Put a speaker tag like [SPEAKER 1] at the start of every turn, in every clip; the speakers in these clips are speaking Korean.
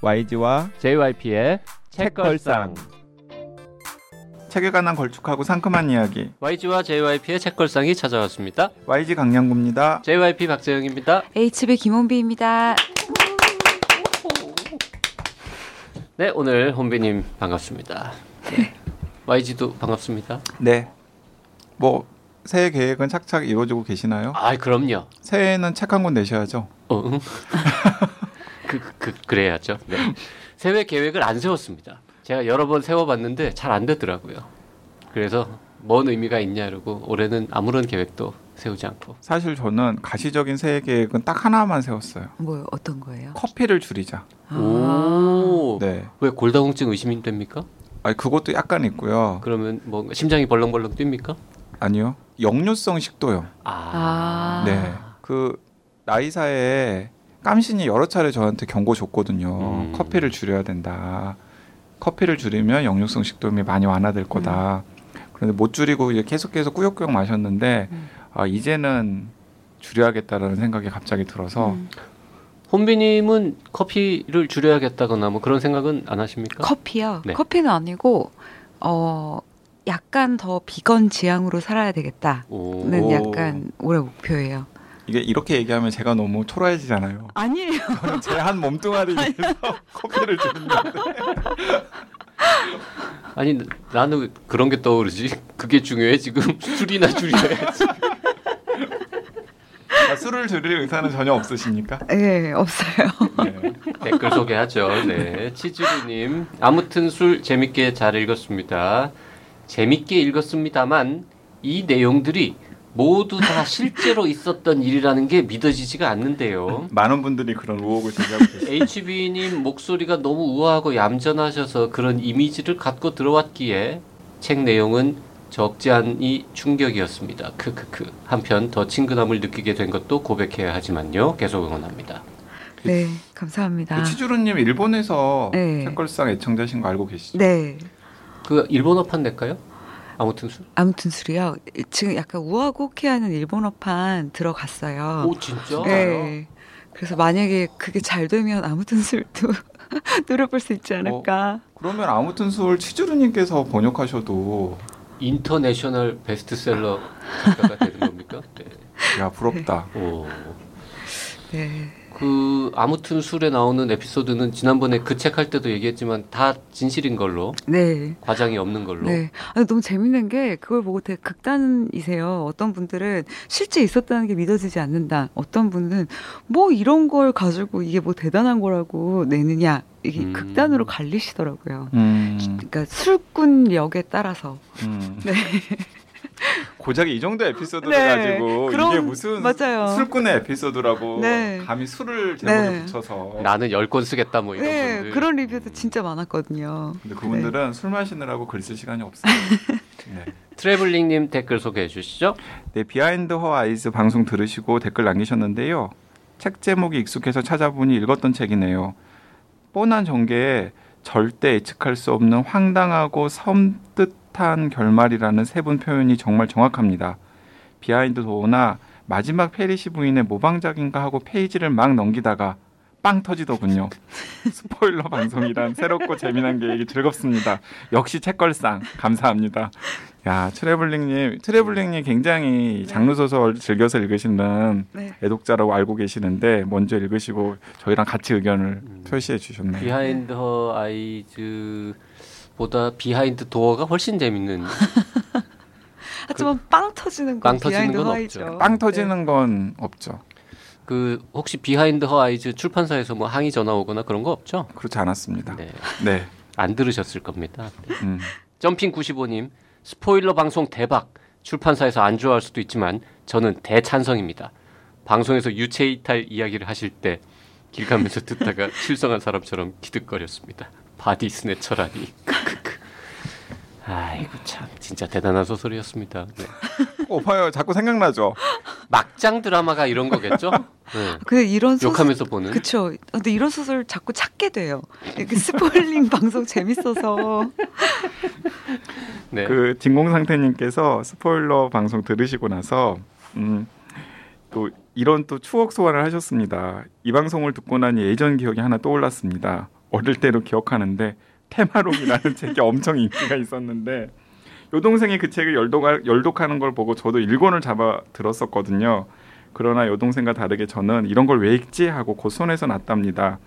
[SPEAKER 1] YG와
[SPEAKER 2] JYP의 책걸상.
[SPEAKER 1] 책에 관한 걸쭉하고 상큼한 이야기
[SPEAKER 2] YG와 JYP의 책걸상이 찾아왔습니다.
[SPEAKER 1] YG 강량구입니다.
[SPEAKER 2] JYP 박재영입니다.
[SPEAKER 3] HB 김원비입니다.
[SPEAKER 2] 네, 오늘 혼비님 반갑습니다. 네. YG도 반갑습니다.
[SPEAKER 1] 네. 뭐 새해 계획은 착착 이루어지고 계시나요?
[SPEAKER 2] 아, 그럼요.
[SPEAKER 1] 새해에는 책 한 권 내셔야죠.
[SPEAKER 2] 어, 응. 그, 그, 그래야죠. 네. 새해 계획을 안 세웠습니다. 제가 여러 번 세워봤는데 잘 안 되더라고요. 그래서 뭔 의미가 있냐 이러고 올해는 아무런 계획도 세우지 않고.
[SPEAKER 1] 사실 저는 가시적인 새해 계획은 딱 하나만 세웠어요.
[SPEAKER 3] 뭐요? 어떤 거예요?
[SPEAKER 1] 커피를 줄이자.
[SPEAKER 3] 아.
[SPEAKER 2] 오.
[SPEAKER 1] 네.
[SPEAKER 2] 왜 골다공증 의심이 됩니까?
[SPEAKER 1] 아니 그것도 약간 있고요.
[SPEAKER 2] 그러면 뭐 심장이 벌렁벌렁 뜁니까?
[SPEAKER 1] 아니요. 역류성 식도염.
[SPEAKER 2] 아.
[SPEAKER 3] 아.
[SPEAKER 1] 네. 그 나이사에 깜신이 여러 차례 저한테 경고 줬거든요.
[SPEAKER 2] 음.
[SPEAKER 1] 커피를 줄여야 된다. 커피를 줄이면 역류성 식도염이 많이 완화될 거다. 그런데 못 줄이고 이제 계속 계속 꾸역꾸역 마셨는데
[SPEAKER 3] 음.
[SPEAKER 1] 아 이제는 줄여야겠다라는 생각이 갑자기 들어서
[SPEAKER 3] 음.
[SPEAKER 2] 혼비님은 커피를 줄여야겠다거나 뭐 그런 생각은 안 하십니까?
[SPEAKER 3] 커피요?
[SPEAKER 2] 네.
[SPEAKER 3] 커피는 아니고 어 약간 더 비건 지향으로 살아야 되겠다는
[SPEAKER 2] 오.
[SPEAKER 1] 오.
[SPEAKER 3] 약간 올해 목표예요.
[SPEAKER 1] 이게 이렇게 얘기하면 제가 너무 초라해지잖아요.
[SPEAKER 3] 아니에요.
[SPEAKER 1] 저는 제한 몸뚱아리 위해서 커피를 줄이는데
[SPEAKER 2] 아니 나는 그런 게 떠오르지. 그게 중요해 지금 술이나 줄여야지.
[SPEAKER 1] 아, 술을 줄일 의사는 전혀 없으십니까?
[SPEAKER 3] 네, 없어요.
[SPEAKER 1] 네.
[SPEAKER 2] 댓글 소개하죠. 네, 치즈루님 아무튼 술 재밌게 잘 읽었습니다. 재밌게 읽었습니다만 이 내용들이 모두 다 실제로 있었던 일이라는 게 믿어지지가 않는데요.
[SPEAKER 1] 많은 분들이 그런 의혹을 제기하고 계십니다.
[SPEAKER 2] HB님 목소리가 너무 우아하고 얌전하셔서 그런 이미지를 갖고 들어왔기에 책 내용은 적지 않이 충격이었습니다. 크크크. 한편 더 친근함을 느끼게 된 것도 고백해야 하지만요. 계속 응원합니다.
[SPEAKER 3] 네, 감사합니다.
[SPEAKER 1] 그 치주루님 일본에서
[SPEAKER 3] 네.
[SPEAKER 1] 책걸상 애청자신 거 알고 계시죠?
[SPEAKER 3] 네,
[SPEAKER 2] 그 일본어판 낼까요? 아무튼 술.
[SPEAKER 3] 아무튼 술이요. 지금 약간 우아곡해하는 일본어판 들어갔어요.
[SPEAKER 2] 오 진짜?
[SPEAKER 3] 네. 그래서 만약에 그게 잘 되면 아무튼 술도 노려볼 수 있지 않을까.
[SPEAKER 1] 그러면 아무튼 술 치주루님께서 번역하셔도
[SPEAKER 2] international 베스트셀러 작가가 되는 겁니까? 네.
[SPEAKER 1] 야 부럽다.
[SPEAKER 2] 오.
[SPEAKER 3] 네.
[SPEAKER 2] 그 아무튼 술에 나오는 에피소드는 지난번에 그 책 할 때도 얘기했지만 다 진실인 걸로
[SPEAKER 3] 네.
[SPEAKER 2] 과장이 없는 걸로.
[SPEAKER 3] 네. 아니, 너무 재밌는 게 그걸 보고 되게 극단이세요. 어떤 분들은 실제 있었다는 게 믿어지지 않는다. 어떤 분은 뭐 이런 걸 가지고 이게 뭐 대단한 거라고 내느냐. 이게
[SPEAKER 2] 음.
[SPEAKER 3] 극단으로 갈리시더라고요.
[SPEAKER 1] 음,
[SPEAKER 3] 그러니까 술꾼 역에 따라서.
[SPEAKER 1] 음.
[SPEAKER 3] 네.
[SPEAKER 1] 고작 이 정도 에피소드를
[SPEAKER 3] 네,
[SPEAKER 1] 가지고
[SPEAKER 3] 그런-
[SPEAKER 1] 이게 무슨
[SPEAKER 3] 맞아요.
[SPEAKER 1] 술꾼의 에피소드라고
[SPEAKER 3] 네.
[SPEAKER 1] 감히 술을 제목에
[SPEAKER 3] 네.
[SPEAKER 1] 붙여서
[SPEAKER 2] 나는 열 권 쓰겠다 뭐 이런
[SPEAKER 3] 네.
[SPEAKER 2] 분들.
[SPEAKER 3] 그런 리뷰도 진짜 많았거든요.
[SPEAKER 1] 근데 그분들은 술 마시느라고 글 쓸 시간이 없어요. 네.
[SPEAKER 2] 트래블링님 댓글 소개해 주시죠.
[SPEAKER 1] 네, Behind Her Eyes 방송 들으시고 댓글 남기셨는데요. 책 제목이 익숙해서 찾아보니 읽었던 책이네요. 뻔한 전개에 절대 예측할 수 없는 황당하고 섬뜩한 결말이라는 세분 표현이 정말 정확합니다. Behind Door나 마지막 패리시 부인의 모방작인가 하고 페이지를 막 넘기다가 빵 터지더군요. 스포일러 방송이란 새롭고 재미난 계획이 즐겁습니다. 역시 책걸상 감사합니다. 야 트래블링님 트래블링님 굉장히 장르 소설 즐겨서 읽으시는
[SPEAKER 3] 네.
[SPEAKER 1] 애독자라고 알고 계시는데 먼저 읽으시고 저희랑 같이 의견을 표시해 주셨네요.
[SPEAKER 2] Behind Her Eyes 보다 Behind Door가 훨씬 재밌는.
[SPEAKER 3] 하지만 빵 터지는 건
[SPEAKER 2] 빵 터지는 건. 없죠.
[SPEAKER 1] 빵 터지는 건 없죠.
[SPEAKER 2] 그 혹시 Behind Her Eyes 출판사에서 뭐 항의 전화 오거나 그런 거 없죠?
[SPEAKER 1] 그렇지 않았습니다.
[SPEAKER 2] 네.
[SPEAKER 1] 네.
[SPEAKER 2] 안 들으셨을 겁니다. 네.
[SPEAKER 1] 음.
[SPEAKER 2] 점핑 95님 스포일러 방송 대박 출판사에서 안 좋아할 수도 있지만 저는 대찬성입니다. 방송에서 유체 이탈 이야기를 하실 때 길 가면서 듣다가 실성한 사람처럼 키득거렸습니다. body snatcher라니. 아이고 참 진짜 대단한 소설이었습니다. 네.
[SPEAKER 1] 어, 봐요. 자꾸 생각나죠.
[SPEAKER 2] 막장 드라마가 이런 거겠죠? 네.
[SPEAKER 3] 근데 이런 소설
[SPEAKER 2] 욕하면서 보는.
[SPEAKER 3] 그쵸. 근데 이런 소설 자꾸 찾게 돼요. 이렇게 스포일링 방송 재밌어서.
[SPEAKER 2] 네.
[SPEAKER 1] 그 진공 상태님께서 스포일러 방송 들으시고 나서 음, 또 이런 또 추억 소환을 하셨습니다. 이 방송을 듣고 나니 예전 기억이 하나 떠올랐습니다. 어릴 때로 기억하는데 퇴마록이라는 책이 엄청 인기가 있었는데 여동생이 그 책을 열독하, 열독하는 걸 보고 저도 일권을 잡아 들었었거든요. 그러나 여동생과 다르게 저는 이런 걸 왜 읽지 하고 곧 손에서 놨답니다.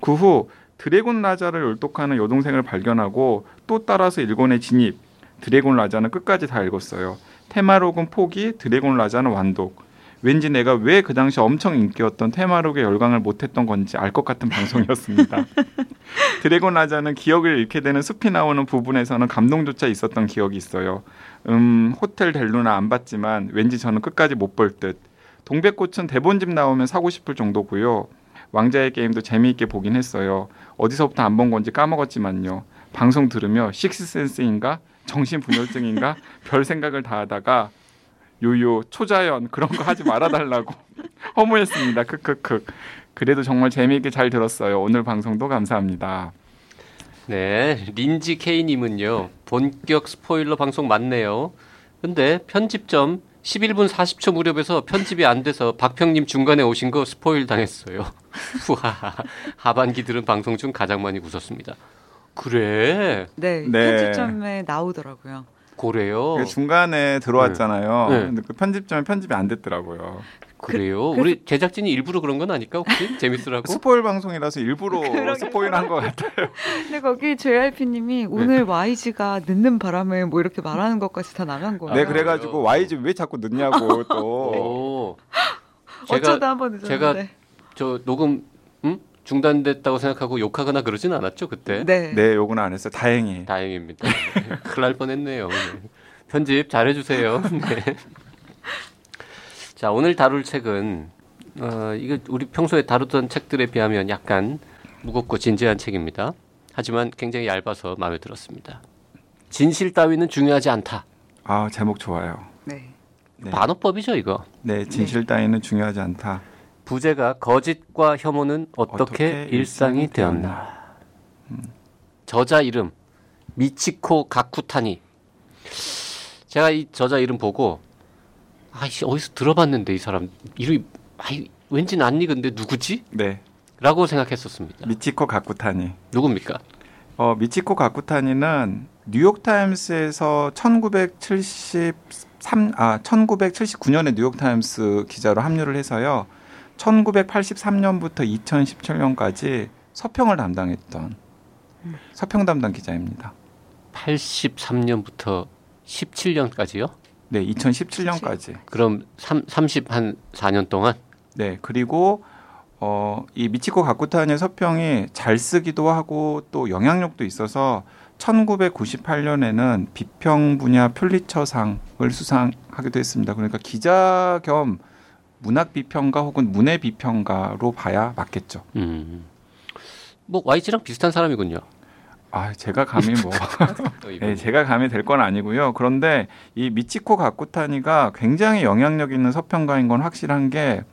[SPEAKER 1] 그 후 드래곤 라자를 열독하는 여동생을 발견하고 또 따라서 일권에 진입. 드래곤 라자는 끝까지 다 읽었어요. 퇴마록은 포기, 드래곤 라자는 완독. 왠지 내가 왜 그 당시 엄청 인기였던 퇴마록에 열광을 못했던 건지 알 것 같은 방송이었습니다. 드래곤 라자는 기억을 잃게 되는 숲이 나오는 부분에서는 감동조차 있었던 기억이 있어요. 음, 호텔 델루나 안 봤지만 왠지 저는 끝까지 못 볼 듯. 동백꽃은 대본집 나오면 사고 싶을 정도고요. 왕자의 게임도 재미있게 보긴 했어요. 어디서부터 안 본 건지 까먹었지만요. 방송 들으며 식스센스인가 정신분열증인가 별 생각을 다 하다가 요요 초자연 그런 거 하지 말아달라고 허무했습니다. 크크크. 그래도 정말 재미있게 잘 들었어요. 오늘 방송도 감사합니다.
[SPEAKER 2] 네, 린지 K님은요 본격 스포일러 방송 맞네요. 근데 편집점 11분 40초 무렵에서 편집이 안 돼서 박평님 중간에 오신 거 스포일 당했어요. 후하하. 하반기 들은 방송 중 가장 많이 웃었습니다. 그래?
[SPEAKER 3] 네,
[SPEAKER 1] 네.
[SPEAKER 3] 편집점에 나오더라고요.
[SPEAKER 2] 고래요.
[SPEAKER 1] 그 중간에 들어왔잖아요.
[SPEAKER 2] 네.
[SPEAKER 1] 근데 그 편집점에 편집이 안 됐더라고요.
[SPEAKER 2] 그래요?
[SPEAKER 3] 그-
[SPEAKER 2] 우리 제작진이 일부러 그런 건 아닐까 혹시 재밌으라고?
[SPEAKER 1] 스포일 방송이라서 일부러. 스포일한 것 같아요.
[SPEAKER 3] 근데 거기 JYP님이 오늘 YG가 늦는 바람에 뭐 이렇게 말하는 것까지 다 나간 거예요.
[SPEAKER 1] 네,
[SPEAKER 2] 아,
[SPEAKER 1] 그래가지고? YG 왜 자꾸 늦냐고 또.
[SPEAKER 2] 오. 제가
[SPEAKER 3] 어쩌다 한번 늦었는데.
[SPEAKER 2] 제가 저 녹음 음? 중단됐다고 생각하고 욕하거나 그러진 않았죠 그때?
[SPEAKER 3] 네.
[SPEAKER 1] 네, 요건 안 했어요. 다행히.
[SPEAKER 2] 다행입니다. 큰일 날 뻔했네요. 네. 편집 잘해주세요. 네. 자 오늘 다룰 책은 어, 이거 우리 평소에 다루던 책들에 비하면 약간 무겁고 진지한 책입니다. 하지만 굉장히 얇아서 마음에 들었습니다. 진실 따위는 중요하지 않다.
[SPEAKER 1] 아, 제목 좋아요.
[SPEAKER 3] 네.
[SPEAKER 1] 네.
[SPEAKER 2] 반어법이죠 이거.
[SPEAKER 1] 네, 진실 따위는 중요하지 않다.
[SPEAKER 2] 부제가 거짓과 혐오는 어떻게,
[SPEAKER 1] 어떻게
[SPEAKER 2] 일상이 되었나. 저자 이름 미치코 가쿠타니. 제가 이 저자 이름 보고 아이씨 어디서 들어봤는데 이 사람 이름이 아이 왠지 낯익은데 누구지?
[SPEAKER 1] 네,
[SPEAKER 2] 라고 생각했었습니다.
[SPEAKER 1] 미치코 가쿠타니.
[SPEAKER 2] 누굽니까?
[SPEAKER 1] 어, 미치코 가쿠타니는 뉴욕 타임스에서 1973, 아, 1979년에 뉴욕 타임스 기자로 합류를 해서요. 1983년부터 2017년까지 서평을 담당했던 서평 담당 기자입니다.
[SPEAKER 2] 83년부터 17년까지요?
[SPEAKER 1] 네, 2017년까지.
[SPEAKER 2] 그럼 3, 30한 4년 동안
[SPEAKER 1] 네, 그리고 어, 이 미치코 가쿠타니의 서평이 잘 쓰기도 하고 또 영향력도 있어서 1998년에는 비평 분야 퓰리처상을 수상하기도 했습니다. 그러니까 기자 겸 문학 비평가 혹은 문해 비평가로 봐야 맞겠죠.
[SPEAKER 2] 음. 뭐 YG랑 비슷한 사람이군요.
[SPEAKER 1] 아, 제가 감히 뭐. 네, 제가 감히 될 건 아니고요. 그런데 이 미치코 가쿠타니가 굉장히 영향력 있는 서평가인 건 확실한 게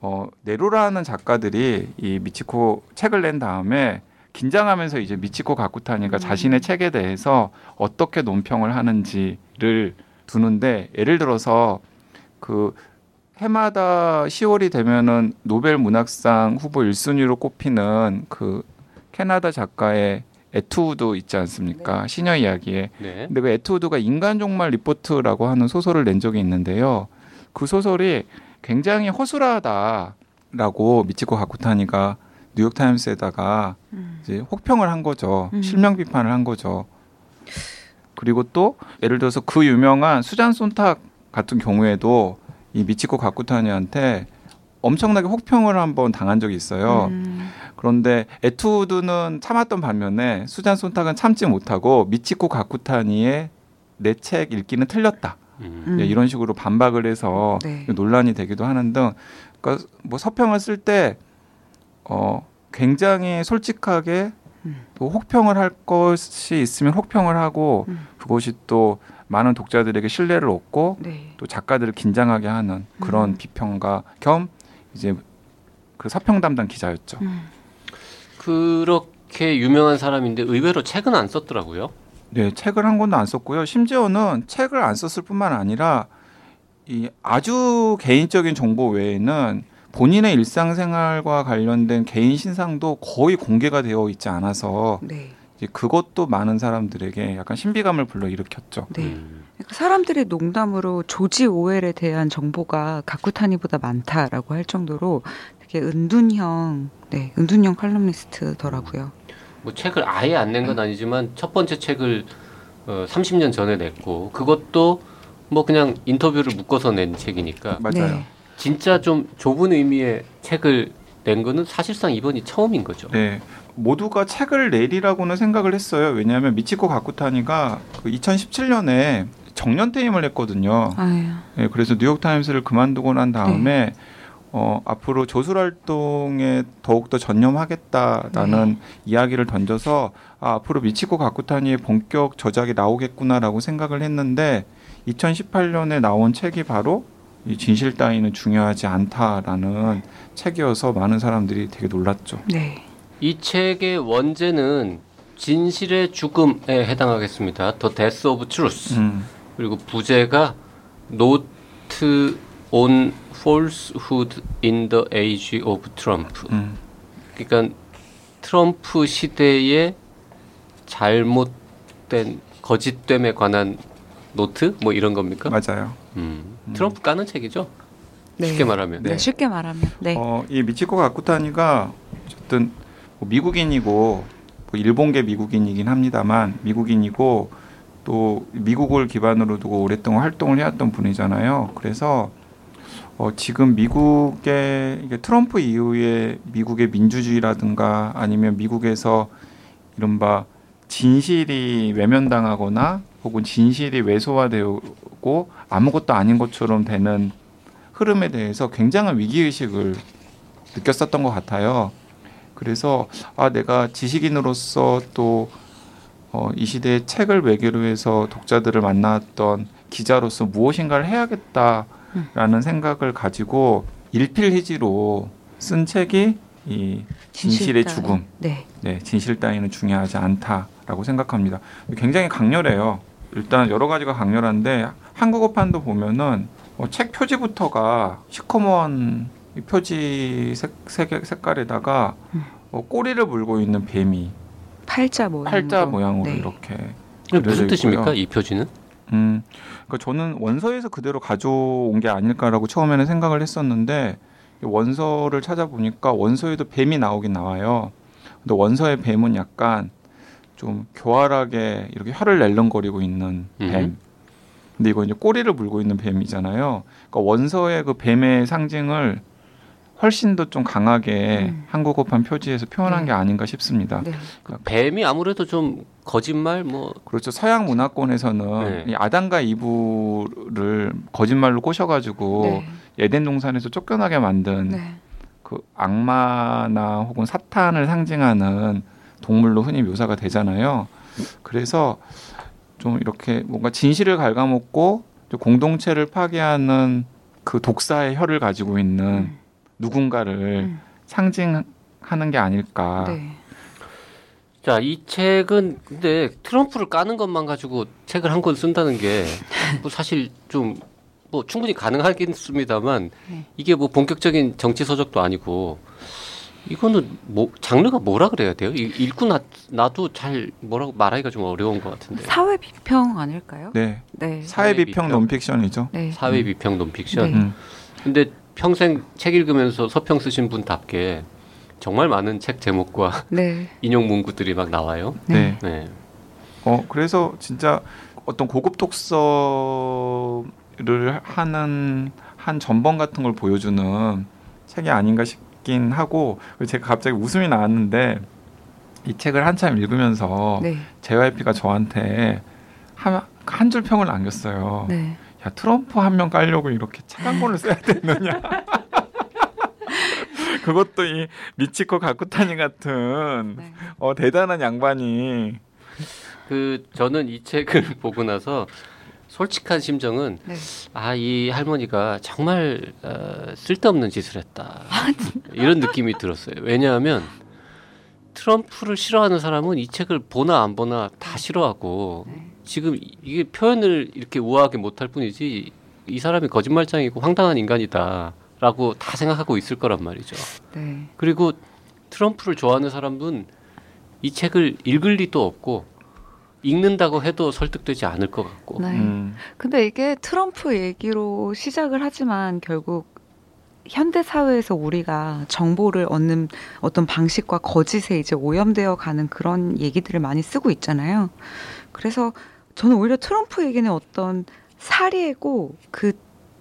[SPEAKER 1] 어, 네로라는 작가들이 이 미치코 책을 낸 다음에 긴장하면서 이제 미치코 가쿠타니가
[SPEAKER 3] 음.
[SPEAKER 1] 자신의 책에 대해서 어떻게 논평을 하는지를 두는데 예를 들어서 그 해마다 10월이 되면은 노벨 문학상 후보 1순위로 꼽히는 그 캐나다 작가의 애트우드 있지 않습니까? 시녀 이야기에.
[SPEAKER 2] 네.
[SPEAKER 1] 근데 그 애트우드가 인간 종말 리포트라고 하는 소설을 낸 적이 있는데요. 그 소설이 굉장히 허술하다라고 미치코 가쿠타니가 뉴욕 타임스에다가
[SPEAKER 3] 음.
[SPEAKER 1] 이제 혹평을 한 거죠.
[SPEAKER 3] 음.
[SPEAKER 1] 실명 비판을 한 거죠. 그리고 또 예를 들어서 그 유명한 수잔 손탁 같은 경우에도 이 미치코 가쿠타니한테 엄청나게 혹평을 한번 당한 적이 있어요.
[SPEAKER 3] 음.
[SPEAKER 1] 그런데 에투드는 참았던 반면에 수잔 손탁은 참지 못하고 미치코 가쿠타니의 내 책 읽기는 틀렸다.
[SPEAKER 2] 음.
[SPEAKER 3] 음.
[SPEAKER 1] 예, 이런 식으로 반박을 해서
[SPEAKER 3] 네.
[SPEAKER 1] 논란이 되기도 하는 등, 그러니까 뭐 서평을 쓸 때 어, 굉장히 솔직하게
[SPEAKER 3] 음.
[SPEAKER 1] 또 혹평을 할 것이 있으면 혹평을 하고
[SPEAKER 3] 음.
[SPEAKER 1] 그것이 또 많은 독자들에게 신뢰를 얻고
[SPEAKER 3] 네.
[SPEAKER 1] 또 작가들을 긴장하게 하는 그런
[SPEAKER 3] 음.
[SPEAKER 1] 비평가 겸 이제 그 서평 담당 기자였죠.
[SPEAKER 3] 음.
[SPEAKER 2] 그렇게 유명한 사람인데 의외로 책은 안 썼더라고요.
[SPEAKER 1] 네, 책을 한 권도 안 썼고요. 심지어는 책을 안 썼을 뿐만 아니라 이 아주 개인적인 정보 외에는 본인의 일상생활과 관련된 개인 신상도 거의 공개가 되어 있지 않아서
[SPEAKER 3] 네.
[SPEAKER 1] 이제 그것도 많은 사람들에게 약간 신비감을 불러일으켰죠.
[SPEAKER 3] 네.
[SPEAKER 2] 음.
[SPEAKER 3] 그러니까 사람들이 농담으로 조지 오웰에 대한 정보가 가쿠타니보다 많다라고 할 정도로 되게 은둔형, 네, 은둔형 칼럼니스트더라고요.
[SPEAKER 2] 뭐 책을 아예 안 낸 건 아니지만 첫 번째 책을 어, 30년 전에 냈고 그것도 뭐 그냥 인터뷰를 묶어서 낸 책이니까
[SPEAKER 1] 맞아요.
[SPEAKER 3] 네.
[SPEAKER 2] 진짜 좀 좁은 의미의 책을 낸 거는 사실상 이번이 처음인 거죠.
[SPEAKER 1] 네. 모두가 책을 내리라고는 생각을 했어요. 왜냐하면 미치코 가쿠타니가 그 2017년에 정년 퇴임을 했거든요.
[SPEAKER 3] 아유,
[SPEAKER 1] 예, 그래서 뉴욕 타임스를 그만두고 난 다음에 어, 앞으로 조술 활동에 더욱 더 전념하겠다라는 이야기를 던져서 아, 앞으로 미치코 가쿠타니의 본격 저작이 나오겠구나라고 생각을 했는데 2018년에 나온 책이 바로 이 진실 따위는 중요하지 않다라는 책이어서 많은 사람들이 되게 놀랐죠.
[SPEAKER 3] 네.
[SPEAKER 2] 이 책의 원제는 진실의 죽음에 해당하겠습니다. The Death of Truth.
[SPEAKER 1] 음,
[SPEAKER 2] 그리고 부제가 Note on Falsehood in the Age of Trump.
[SPEAKER 1] 음,
[SPEAKER 2] 그러니까 트럼프 시대의 잘못된 거짓됨에 관한 노트 뭐 이런 겁니까?
[SPEAKER 1] 맞아요.
[SPEAKER 2] 음. 트럼프 까는 책이죠.
[SPEAKER 3] 네.
[SPEAKER 2] 쉽게 말하면.
[SPEAKER 3] 네. 쉽게 말하면. 네.
[SPEAKER 1] 어, 이 미치코 가쿠타니가 어쨌든 뭐 미국인이고 뭐 일본계 미국인이긴 합니다만 미국인이고 또 미국을 기반으로 두고 오랫동안 활동을 해왔던 분이잖아요. 그래서 어, 지금 미국의 트럼프 이후에 미국의 민주주의라든가 아니면 미국에서 이른바 진실이 외면당하거나 혹은 진실이 왜소화되고 아무것도 아닌 것처럼 되는 흐름에 대해서 굉장한 위기의식을 느꼈었던 것 같아요. 그래서 아 내가 지식인으로서 또 어, 이 시대의 책을 외교로 해서 독자들을 만났던 기자로서 무엇인가를 해야겠다라는 생각을 가지고 일필휘지로 쓴 책이 이 진실의. 죽음.
[SPEAKER 3] 네.
[SPEAKER 1] 네, 진실 따위는 중요하지 않다라고 생각합니다. 굉장히 강렬해요. 일단 여러 가지가 강렬한데 한국어판도 보면은 어, 책 표지부터가 시커먼 이 표지 색, 색, 색깔에다가
[SPEAKER 3] 음.
[SPEAKER 1] 어, 꼬리를 물고 있는 뱀이
[SPEAKER 3] 팔자 모양.
[SPEAKER 1] 팔자 모양으로
[SPEAKER 3] 네.
[SPEAKER 1] 이렇게
[SPEAKER 2] 무슨
[SPEAKER 1] 그려져
[SPEAKER 2] 뜻입니까?
[SPEAKER 1] 있고요.
[SPEAKER 2] 이 표지는?
[SPEAKER 1] 음, 그러니까 저는 원서에서 그대로 가져온 게 아닐까라고 처음에는 생각을 했었는데 이 원서를 찾아보니까 원서에도 뱀이 나오긴 나와요. 근데 원서의 뱀은 약간 좀 교활하게 이렇게 혀를 낼름거리고 있는 뱀.
[SPEAKER 2] 음.
[SPEAKER 1] 근데 이거 이제 꼬리를 물고 있는 뱀이잖아요. 그러니까 원서의 그 뱀의 상징을 훨씬 더 좀 강하게
[SPEAKER 3] 음.
[SPEAKER 1] 한국어판 표지에서 표현한
[SPEAKER 3] 네.
[SPEAKER 1] 게 아닌가 싶습니다.
[SPEAKER 3] 네.
[SPEAKER 2] 그 뱀이 아무래도 좀 거짓말 뭐
[SPEAKER 1] 그렇죠. 서양 문화권에서는
[SPEAKER 2] 네.
[SPEAKER 1] 이 아담과 이브를 거짓말로 꼬셔가지고
[SPEAKER 3] 네.
[SPEAKER 1] 에덴 동산에서 쫓겨나게 만든
[SPEAKER 3] 네.
[SPEAKER 1] 그 악마나 혹은 사탄을 상징하는 동물로 흔히 묘사가 되잖아요. 그래서 좀 이렇게 뭔가 진실을 갉아먹고 또 공동체를 파괴하는 그 독사의 혀를 가지고 있는
[SPEAKER 3] 음.
[SPEAKER 1] 누군가를
[SPEAKER 3] 음.
[SPEAKER 1] 상징하는 게 아닐까.
[SPEAKER 3] 네.
[SPEAKER 2] 자, 이 책은 근데 트럼프를 까는 것만 가지고 책을 한 권 쓴다는 게 뭐 사실 좀 뭐 충분히 가능하겠습니다만
[SPEAKER 3] 네.
[SPEAKER 2] 이게 뭐 본격적인 정치 서적도 아니고 이거는 뭐 장르가 뭐라 그래야 돼요? 이- 읽고 나, 나도 잘 뭐라고 말하기가 좀 어려운 것 같은데
[SPEAKER 3] 사회 비평 아닐까요?
[SPEAKER 1] 네.
[SPEAKER 3] 네.
[SPEAKER 1] 사회 비평. 논픽션이죠.
[SPEAKER 3] 네.
[SPEAKER 2] 사회 비평 논픽션.
[SPEAKER 3] 네.
[SPEAKER 1] 음.
[SPEAKER 2] 근데 평생 책 읽으면서 서평 쓰신 분답게 정말 많은 책 제목과
[SPEAKER 3] 네.
[SPEAKER 2] 인용 문구들이 막 나와요.
[SPEAKER 1] 네.
[SPEAKER 2] 네.
[SPEAKER 1] 어 그래서 진짜 어떤 고급 독서를 하는 한 전범 같은 걸 보여주는 책이 아닌가 싶긴 하고 제가 갑자기 웃음이 나왔는데 이 책을 한참 읽으면서
[SPEAKER 3] 네.
[SPEAKER 1] JYP가 저한테 한 줄 평을 남겼어요.
[SPEAKER 3] 네.
[SPEAKER 1] 야 트럼프 한 명 깔려고 이렇게 책한 권을 써야 되느냐. 그것도 이 미치코 가쿠타니 같은
[SPEAKER 3] 네.
[SPEAKER 1] 어, 대단한 양반이
[SPEAKER 2] 그 저는 이 책을 보고 나서 솔직한 심정은
[SPEAKER 3] 네.
[SPEAKER 2] 아이 할머니가 정말 어, 쓸데없는 짓을 했다 이런 느낌이 들었어요. 왜냐하면 트럼프를 싫어하는 사람은 이 책을 보나 안 보나 다 싫어하고
[SPEAKER 3] 네.
[SPEAKER 2] 지금 이게 표현을 이렇게 우아하게 못할 뿐이지 이 사람이 거짓말장이고 황당한 인간이다 라고 다 생각하고 있을 거란 말이죠.
[SPEAKER 3] 네.
[SPEAKER 2] 그리고 트럼프를 좋아하는 사람은 이 책을 읽을 리도 없고 읽는다고 해도 설득되지 않을 것 같고.
[SPEAKER 3] 네.
[SPEAKER 1] 음,
[SPEAKER 3] 근데 이게 트럼프 얘기로 시작을 하지만 결국 현대 사회에서 우리가 정보를 얻는 어떤 방식과 거짓에 이제 오염되어 가는 그런 얘기들을 많이 쓰고 있잖아요. 그래서 저는 오히려 트럼프 얘기는 어떤 사례고 그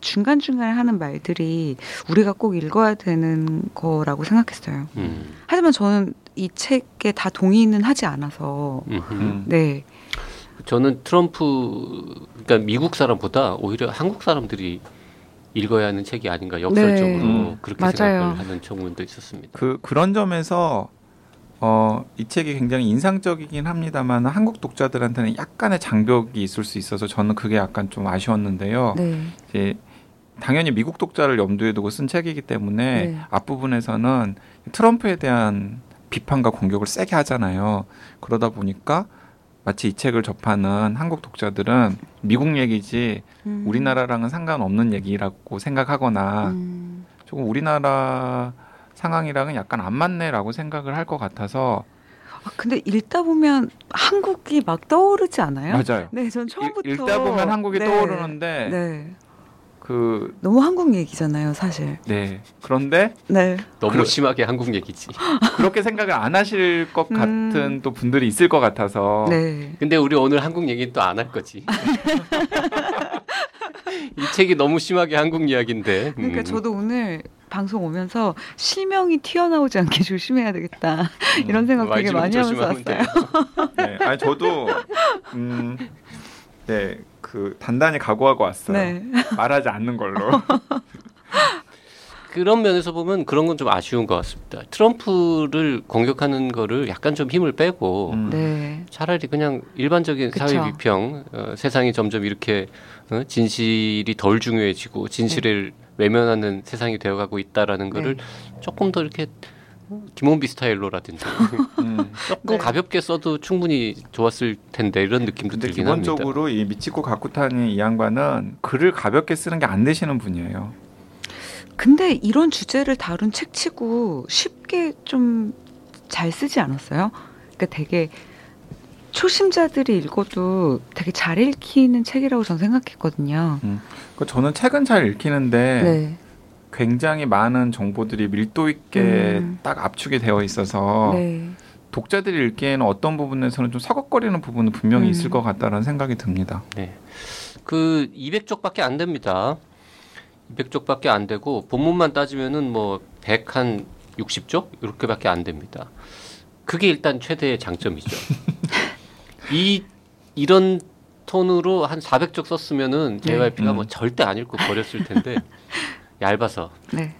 [SPEAKER 3] 중간중간에 하는 말들이 우리가 꼭 읽어야 되는 거라고 생각했어요.
[SPEAKER 2] 음.
[SPEAKER 3] 하지만 저는 이 책에 다 동의는 하지 않아서
[SPEAKER 2] 음흠.
[SPEAKER 1] 음.
[SPEAKER 3] 네.
[SPEAKER 2] 저는 트럼프 그러니까 미국 사람보다 오히려 한국 사람들이 읽어야 하는 책이 아닌가 역설적으로
[SPEAKER 1] 네.
[SPEAKER 2] 그렇게
[SPEAKER 3] 맞아요.
[SPEAKER 2] 생각을 하는 청문도 있었습니다.
[SPEAKER 1] 그 그런 점에서 어, 이 책이 굉장히 인상적이긴 합니다만 한국 독자들한테는 약간의 장벽이 있을 수 있어서 저는 그게 약간 좀 아쉬웠는데요.
[SPEAKER 3] 네.
[SPEAKER 1] 이제 당연히 미국 독자를 염두에 두고 쓴 책이기 때문에
[SPEAKER 3] 네.
[SPEAKER 1] 앞부분에서는 트럼프에 대한 비판과 공격을 세게 하잖아요. 그러다 보니까 마치 이 책을 접하는 한국 독자들은 미국 얘기지
[SPEAKER 3] 음.
[SPEAKER 1] 우리나라랑은 상관없는 얘기라고 생각하거나
[SPEAKER 3] 음.
[SPEAKER 1] 조금 우리나라 상황이랑은 약간 안 맞네라고 생각을 할 것 같아서
[SPEAKER 3] 아, 근데 읽다 보면 한국이 막 떠오르지 않아요?
[SPEAKER 1] 맞아요.
[SPEAKER 3] 네, 전 처음부터
[SPEAKER 1] 읽, 다 보면 한국이
[SPEAKER 3] 네,
[SPEAKER 1] 떠오르는데
[SPEAKER 3] 네,
[SPEAKER 1] 그
[SPEAKER 3] 너무 한국 얘기잖아요, 사실.
[SPEAKER 1] 네. 그런데
[SPEAKER 3] 네,
[SPEAKER 2] 너무
[SPEAKER 1] 그러-
[SPEAKER 2] 심하게 한국 얘기지.
[SPEAKER 1] 그렇게 생각을 안 하실 것
[SPEAKER 3] 음.
[SPEAKER 1] 같은 또 분들이 있을 것 같아서
[SPEAKER 3] 네,
[SPEAKER 2] 근데 우리 오늘 한국 얘기는 또안 할 거지. 이 책이 너무 심하게 한국 이야기인데.
[SPEAKER 3] 그러니까
[SPEAKER 2] 음.
[SPEAKER 3] 저도 오늘 방송 오면서 실명이 튀어나오지 않게 조심해야 되겠다 이런 생각 되게 많이 하면서 왔어요.
[SPEAKER 1] 네. 아니 저도 음, 네. 그 단단히 각오하고 왔어요.
[SPEAKER 3] 네,
[SPEAKER 1] 말하지 않는 걸로.
[SPEAKER 2] 그런 면에서 보면 그런 건 좀 아쉬운 것 같습니다. 트럼프를 공격하는 거를 약간 좀 힘을 빼고
[SPEAKER 1] 음.
[SPEAKER 3] 네,
[SPEAKER 2] 차라리 그냥 일반적인
[SPEAKER 3] 그쵸.
[SPEAKER 2] 사회 비평, 어, 세상이 점점 이렇게 어, 진실이 덜 중요해지고 진실을 외면하는 세상이 되어가고 있다라는 거를
[SPEAKER 3] 네.
[SPEAKER 2] 조금 더 이렇게 김원비 스타일로라든지
[SPEAKER 1] 음.
[SPEAKER 2] 조금
[SPEAKER 3] 네.
[SPEAKER 2] 가볍게 써도 충분히 좋았을 텐데 이런 느낌도
[SPEAKER 1] 근데
[SPEAKER 2] 들긴 합니다.
[SPEAKER 1] 기본적으로 이 미치코 가쿠타니 이 양반은 글을 가볍게 쓰는 게 안 되시는 분이에요.
[SPEAKER 3] 근데 이런 주제를 다룬 책치고 쉽게 좀 잘 쓰지 않았어요? 그러니까 되게 초심자들이 읽어도 되게 잘 읽히는 책이라고 저는 생각했거든요.
[SPEAKER 1] 그 저는 책은 잘 읽히는데
[SPEAKER 3] 네,
[SPEAKER 1] 굉장히 많은 정보들이 밀도 있게
[SPEAKER 3] 음.
[SPEAKER 1] 딱 압축이 되어 있어서
[SPEAKER 3] 네,
[SPEAKER 1] 독자들이 읽기에는 어떤 부분에서는 좀 서걱거리는 부분은 분명히
[SPEAKER 3] 음.
[SPEAKER 1] 있을 것 같다는 생각이 듭니다.
[SPEAKER 2] 그 200쪽밖에 안 됩니다. 200쪽밖에 안 되고 본문만 따지면은 뭐 100 한 60쪽 이렇게밖에 안 됩니다. 그게 일단 최대의 장점이죠. 이 이런 톤으로 한 400쪽 썼으면은
[SPEAKER 3] 네.
[SPEAKER 2] JYP가
[SPEAKER 1] 음.
[SPEAKER 2] 뭐 절대 안 읽고 버렸을 텐데 얇아서
[SPEAKER 3] 네,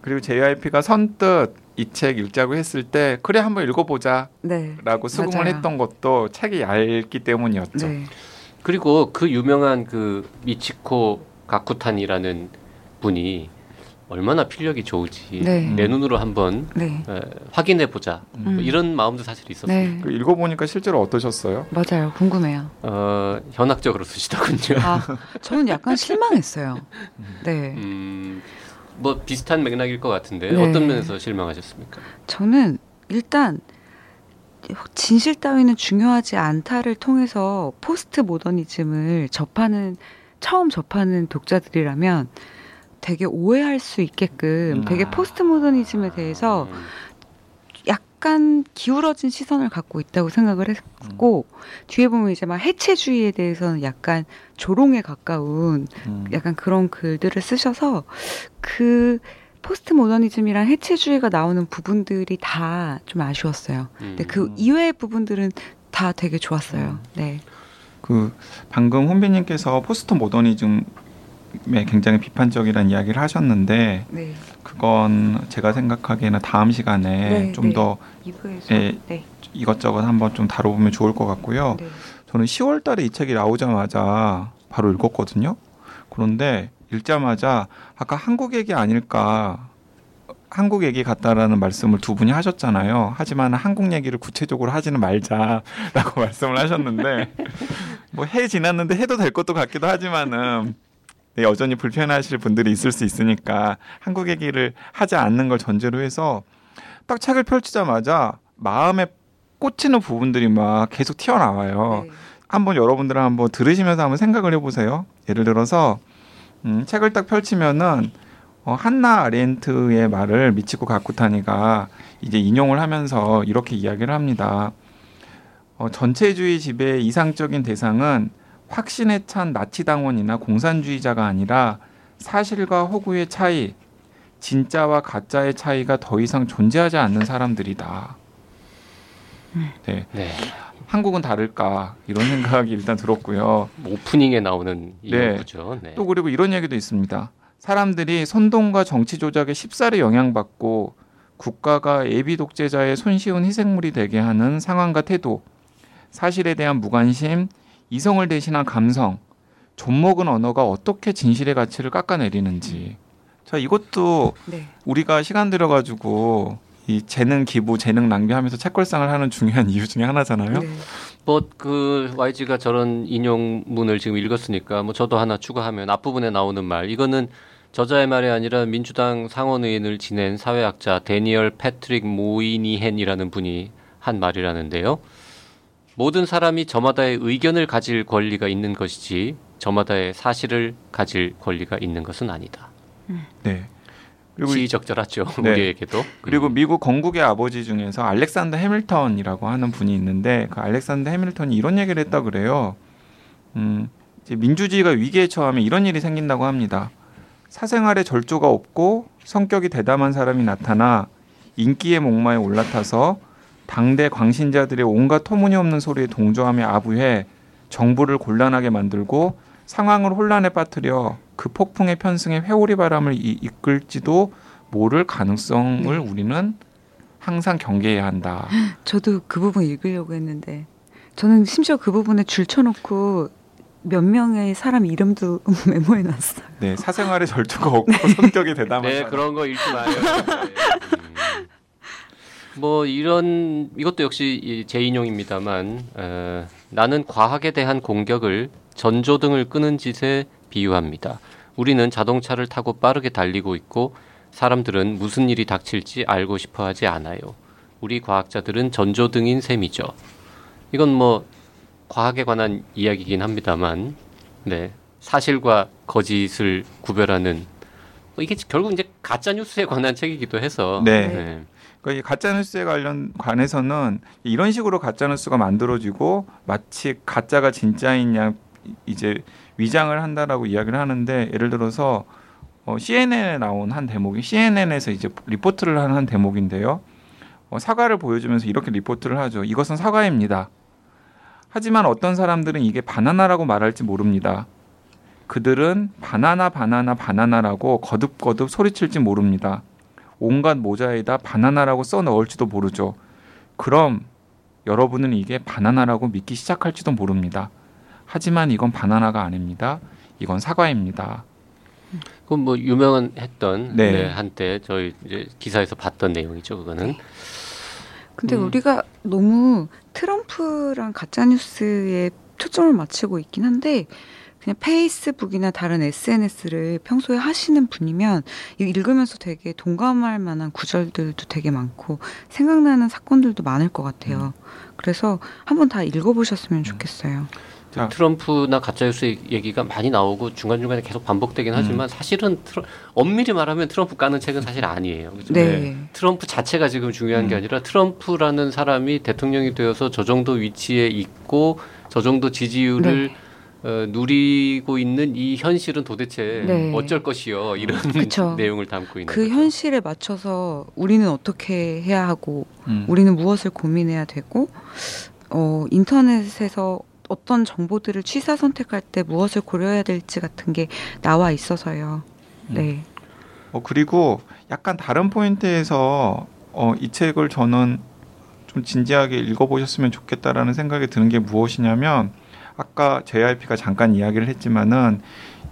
[SPEAKER 1] 그리고 JYP가 선뜻 이 책 읽자고 했을 때 그래 한번 읽어보자라고
[SPEAKER 3] 네,
[SPEAKER 1] 수긍을
[SPEAKER 3] 맞아요.
[SPEAKER 1] 했던 것도 책이 얇기 때문이었죠.
[SPEAKER 3] 네,
[SPEAKER 2] 그리고 그 유명한 그 미치코 가쿠탄이라는 분이 얼마나 필력이 좋을지
[SPEAKER 3] 네.
[SPEAKER 2] 내 눈으로 한번
[SPEAKER 3] 네,
[SPEAKER 2] 에, 확인해 보자 뭐
[SPEAKER 3] 음.
[SPEAKER 2] 이런 마음도 사실 있었어요.
[SPEAKER 3] 네,
[SPEAKER 1] 그 읽어보니까 실제로 어떠셨어요?
[SPEAKER 3] 맞아요. 궁금해요.
[SPEAKER 2] 어, 현학적으로 쓰시더군요.
[SPEAKER 3] 아, 저는 약간 실망했어요. 네,
[SPEAKER 2] 음, 뭐 비슷한 맥락일 것 같은데
[SPEAKER 3] 네.
[SPEAKER 2] 어떤 면에서 실망하셨습니까?
[SPEAKER 3] 저는 일단 진실 따위는 중요하지 않다를 통해서 포스트 모더니즘을 접하는 처음 접하는 독자들이라면 되게 오해할 수 있게끔
[SPEAKER 1] 음.
[SPEAKER 3] 되게 포스트 모더니즘에 대해서
[SPEAKER 2] 음,
[SPEAKER 3] 약간 기울어진 시선을 갖고 있다고 생각을 했고 뒤에 보면 이제 막 해체주의에 대해서는 약간 조롱에 가까운
[SPEAKER 1] 음.
[SPEAKER 3] 약간 그런 글들을 쓰셔서 그 포스트 모더니즘이랑 해체주의가 나오는 부분들이 다 좀 아쉬웠어요.
[SPEAKER 2] 음.
[SPEAKER 3] 근데 그 이외의 부분들은 다 되게 좋았어요. 네.
[SPEAKER 1] 그 방금 혼비님께서 포스트 모더니즘에 굉장히 비판적이라는 이야기를 하셨는데
[SPEAKER 3] 네.
[SPEAKER 1] 그건 제가 생각하기에는 다음 시간에
[SPEAKER 3] 네,
[SPEAKER 1] 좀
[SPEAKER 3] 네.
[SPEAKER 1] 더
[SPEAKER 3] 2부에서
[SPEAKER 1] 예.
[SPEAKER 3] 네.
[SPEAKER 1] 이것저것 한번 좀 다뤄보면 좋을 것 같고요.
[SPEAKER 3] 네.
[SPEAKER 1] 저는 10월달에 이 책이 나오자마자 바로 읽었거든요. 그런데 읽자마자 아까 한국 얘기 아닐까 한국 얘기 같다라는 말씀을 두 분이 하셨잖아요. 하지만 한국 얘기를 구체적으로 하지는 말자라고 말씀을 하셨는데 뭐 해 지났는데 해도 될 것도 같기도 하지만은 네, 여전히 불편하실 분들이 있을 수 있으니까 한국 얘기를 하지 않는 걸 전제로 해서 딱 책을 펼치자마자 마음에 꽂히는 부분들이 막 계속 튀어나와요.
[SPEAKER 3] 네.
[SPEAKER 1] 한번 여러분들은 한번 들으시면서 한번 생각을 해보세요. 예를 들어서 음, 책을 딱 펼치면은 어, 한나 아렌트의 말을 미치코 가쿠타니가 이제 인용을 하면서 이렇게 이야기를 합니다. 어, 전체주의 지배의 이상적인 대상은 확신에 찬 나치 당원이나 공산주의자가 아니라 사실과 허구의 차이, 진짜와 가짜의 차이가 더 이상 존재하지 않는 사람들이다. 네,
[SPEAKER 2] 네.
[SPEAKER 1] 한국은 다를까 이런 생각이 일단 들었고요.
[SPEAKER 2] 오프닝에 나오는
[SPEAKER 1] 네.
[SPEAKER 2] 이유죠. 네.
[SPEAKER 1] 또 그리고 이런 얘기도 있습니다. 사람들이 선동과 정치 조작에 쉽사리 영향받고 국가가 예비 독재자의 손쉬운 희생물이 되게 하는 상황과 태도, 사실에 대한 무관심, 이성을 대신한 감성, 존먹은 언어가 어떻게 진실의 가치를 깎아내리는지. 자, 이것도
[SPEAKER 3] 네.
[SPEAKER 1] 우리가 시간 들여가지고 이 재능 기부, 재능 낭비하면서 책걸상을 하는 중요한 이유 중에 하나잖아요.
[SPEAKER 3] 네.
[SPEAKER 2] 뭐그 YG가 저런 인용문을 지금 읽었으니까 뭐 저도 하나 추가하면 앞부분에 나오는 말 이거는 저자의 말이 아니라 민주당 상원의원을 지낸 사회학자 데니얼 패트릭 모이니헨이라는 분이 한 말이라는데요. 모든 사람이 저마다의 의견을 가질 권리가 있는 것이지 저마다의 사실을 가질 권리가 있는 것은 아니다.
[SPEAKER 1] 네. 그리고 이-
[SPEAKER 2] 시의적절하죠.
[SPEAKER 1] 네.
[SPEAKER 2] 우리에게도.
[SPEAKER 1] 그리고
[SPEAKER 2] 음.
[SPEAKER 1] 미국 건국의 아버지 중에서 알렉산더 해밀턴이라고 하는 분이 있는데 그 알렉산더 해밀턴이 이런 얘기를 했다 그래요. 음, 이제 민주주의가 위기에 처하면 이런 일이 생긴다고 합니다. 사생활에 절조가 없고 성격이 대담한 사람이 나타나 인기의 목마에 올라타서 당대 광신자들의 온갖 터무니없는 소리에 동조하며 아부해 정부를 곤란하게 만들고 상황을 혼란에 빠뜨려 그 폭풍의 편승에 회오리 바람을 이, 이끌지도 모를 가능성을
[SPEAKER 3] 네.
[SPEAKER 1] 우리는 항상 경계해야 한다.
[SPEAKER 3] 저도 그 부분 읽으려고 했는데 저는 심지어 그 부분에 줄 쳐놓고 몇 명의 사람 이름도 메모해 놨어요.
[SPEAKER 1] 네, 사생활에 절조가 없고 성격이 대담한
[SPEAKER 2] 네. 그런 거 읽지 마요. 뭐 이런 이것도 역시 이 재인용입니다만 에, 나는 과학에 대한 공격을 전조 등을 끄는 짓에 비유합니다. 우리는 자동차를 타고 빠르게 달리고 있고 사람들은 무슨 일이 닥칠지 알고 싶어 하지 않아요. 우리 과학자들은 전조 등인 셈이죠. 이건 뭐 과학에 관한 이야기긴 합니다만, 네 사실과 거짓을 구별하는 뭐 이게 결국 이제 가짜 뉴스에 관한 책이기도 해서
[SPEAKER 1] 네.
[SPEAKER 2] 네.
[SPEAKER 1] 그러니까 이 가짜 뉴스에 관련 관해서는 이런 식으로 가짜 뉴스가 만들어지고 마치 가짜가 진짜인 양 이제 위장을 한다라고 이야기를 하는데 예를 들어서 어, CNN에 나온 한 대목이 CNN에서 이제 리포트를 하는 한 대목인데요. 어, 사과를 보여주면서 이렇게 리포트를 하죠. 이것은 사과입니다. 하지만 어떤 사람들은 이게 바나나라고 말할지 모릅니다. 그들은 바나나 바나나 바나나라고 거듭거듭 소리칠지 모릅니다. 온갖 모자에다 바나나라고 써 넣을지도 모르죠. 그럼 여러분은 이게 바나나라고 믿기 시작할지도 모릅니다. 하지만 이건 바나나가 아닙니다. 이건 사과입니다.
[SPEAKER 2] 그건 뭐 유명한 했던
[SPEAKER 1] 네.
[SPEAKER 2] 네, 한때 저희 이제 기사에서 봤던 내용이죠. 그거는
[SPEAKER 3] 근데
[SPEAKER 2] 음.
[SPEAKER 3] 우리가 너무 트럼프랑 가짜 뉴스에 초점을 맞추고 있긴 한데 그냥 페이스북이나 다른 SNS를 평소에 하시는 분이면 읽으면서 되게 동감할 만한 구절들도 되게 많고 생각나는 사건들도 많을 것 같아요. 그래서 한번 다 읽어보셨으면 좋겠어요.
[SPEAKER 1] 자,
[SPEAKER 2] 트럼프나 가짜뉴스 얘기가 많이 나오고 중간 중간에 계속 반복되긴
[SPEAKER 1] 음.
[SPEAKER 2] 하지만 사실은 트럼, 엄밀히 말하면 트럼프 까는 책은 사실 아니에요. 그죠?
[SPEAKER 3] 네.
[SPEAKER 2] 트럼프 자체가 지금 중요한 게
[SPEAKER 1] 음.
[SPEAKER 2] 아니라 트럼프라는 사람이 대통령이 되어서 저 정도 위치에 있고 저 정도 지지율을
[SPEAKER 3] 네.
[SPEAKER 2] 어, 누리고 있는 이 현실은 도대체
[SPEAKER 3] 네.
[SPEAKER 2] 어쩔 것이요 이런
[SPEAKER 3] 그쵸.
[SPEAKER 2] 내용을 담고 있는
[SPEAKER 3] 그
[SPEAKER 2] 거죠.
[SPEAKER 3] 현실에 맞춰서 우리는 어떻게 해야 하고
[SPEAKER 1] 음.
[SPEAKER 3] 우리는 무엇을 고민해야 되고 어, 인터넷에서 어떤 정보들을 취사 선택할 때 무엇을 고려해야 될지 같은 게 나와 있어서요. 네.
[SPEAKER 1] 어, 그리고 약간 다른 포인트에서 어, 이 책을 저는 좀 진지하게 읽어보셨으면 좋겠다라는 생각이 드는 게 무엇이냐면 아까 JYP가 잠깐 이야기를 했지만은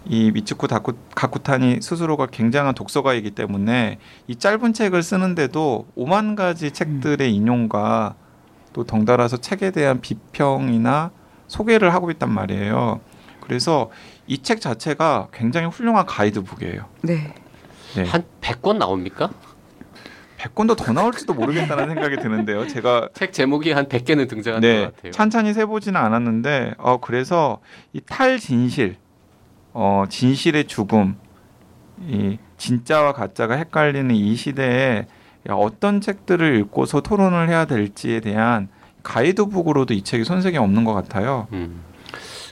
[SPEAKER 1] 이 미츠쿠 다쿠, 가쿠탄이 스스로가 굉장한 독서가이기 때문에 이 짧은 책을 쓰는데도 오만 가지 책들의 인용과 또 덩달아서 책에 대한 비평이나 소개를 하고 있단 말이에요. 그래서 이 책 자체가 굉장히 훌륭한 가이드북이에요.
[SPEAKER 3] 네.
[SPEAKER 1] 네.
[SPEAKER 2] 한 100권 나옵니까?
[SPEAKER 1] 100권도 더 나올지도 모르겠다는 생각이 드는데요. 제가
[SPEAKER 2] 책 제목이 한 100개는 등장하는
[SPEAKER 1] 네,
[SPEAKER 2] 것 같아요.
[SPEAKER 1] 찬찬히 세 보지는 않았는데 어 그래서 이 탈진실, 어 진실의 죽음, 이 진짜와 가짜가 헷갈리는 이 시대에 어떤 책들을 읽고서 토론을 해야 될지에 대한 가이드북으로도 이 책이 손색이 없는 것 같아요.
[SPEAKER 2] 음.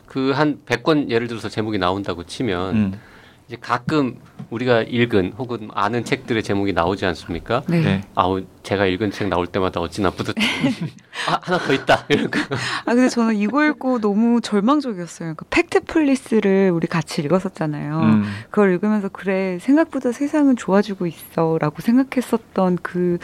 [SPEAKER 2] 그한 100권 예를 들어서 제목이 나온다고 치면
[SPEAKER 1] 음,
[SPEAKER 2] 이제 가끔 우리가 읽은 혹은 아는 책들의 제목이 나오지 않습니까?
[SPEAKER 3] 네.
[SPEAKER 1] 네.
[SPEAKER 2] 아우 제가 읽은 책 나올 때마다 어찌나 뿌듯해. 아 하나 더 있다. 거.
[SPEAKER 3] 아 근데 저는 이거 읽고 너무 절망적이었어요. 그러니까 Factfulness를 우리 같이 읽었었잖아요.
[SPEAKER 1] 음,
[SPEAKER 3] 그걸 읽으면서 그래 생각보다 세상은 좋아지고 있어라고 생각했었던 그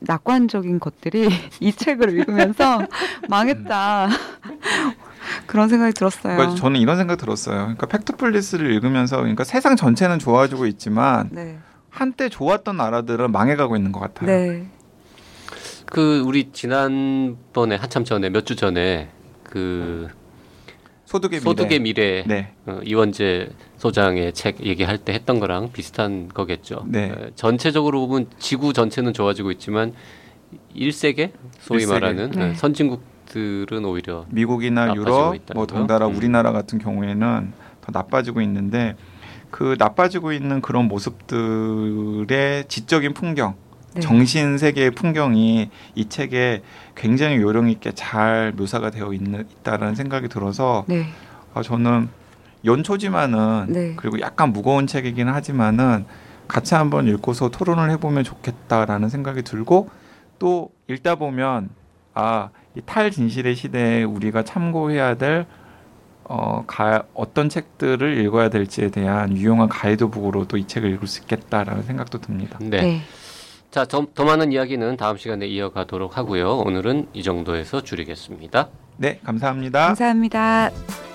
[SPEAKER 3] 낙관적인 것들이 이 책을 읽으면서 망했다 그런 생각이 들었어요.
[SPEAKER 1] 그러니까 저는 이런 생각 들었어요. 그러니까 팩트플리스를 읽으면서 그러니까 세상 전체는 좋아지고 있지만
[SPEAKER 3] 네,
[SPEAKER 1] 한때 좋았던 나라들은 망해가고 있는 것 같아요.
[SPEAKER 3] 네,
[SPEAKER 2] 그 우리 지난번에 한참 전에 몇 주 전에 그
[SPEAKER 1] 소득의 미래.
[SPEAKER 2] 소득의 미래
[SPEAKER 1] 네,
[SPEAKER 2] 어, 이원재 소장의 책 얘기할 때 했던 거랑 비슷한 거겠죠.
[SPEAKER 1] 네.
[SPEAKER 2] 어, 전체적으로 보면 지구 전체는 좋아지고 있지만 1세계 소위
[SPEAKER 1] 일세계.
[SPEAKER 2] 말하는
[SPEAKER 3] 네.
[SPEAKER 2] 어, 선진국 들은 오히려
[SPEAKER 1] 미국이나 유럽, 뭐
[SPEAKER 2] 거?
[SPEAKER 1] 덩달아
[SPEAKER 2] 음.
[SPEAKER 1] 우리나라 같은 경우에는 더 나빠지고 있는데 그 나빠지고 있는 그런 모습들의 지적인 풍경,
[SPEAKER 3] 네.
[SPEAKER 1] 정신 세계의 풍경이 이 책에 굉장히 요령 있게 잘 묘사가 되어 있는 있다라는 생각이 들어서
[SPEAKER 3] 네,
[SPEAKER 1] 아, 저는 연초지만은
[SPEAKER 3] 네.
[SPEAKER 1] 그리고 약간 무거운 책이긴 하지만은 같이 한번 읽고서 토론을 해보면 좋겠다라는 생각이 들고 또 읽다 보면 아, 이 탈진실의 시대에 우리가 참고해야 될 어, 가, 어떤 책들을 읽어야 될지에 대한 유용한 가이드북으로도 이 책을 읽을 수 있겠다라는 생각도 듭니다.
[SPEAKER 2] 네.
[SPEAKER 3] 네.
[SPEAKER 2] 자, 더, 더 많은 이야기는 다음 시간에 이어가도록 하고요. 오늘은 이 정도에서 줄이겠습니다.
[SPEAKER 1] 네, 감사합니다.
[SPEAKER 3] 감사합니다.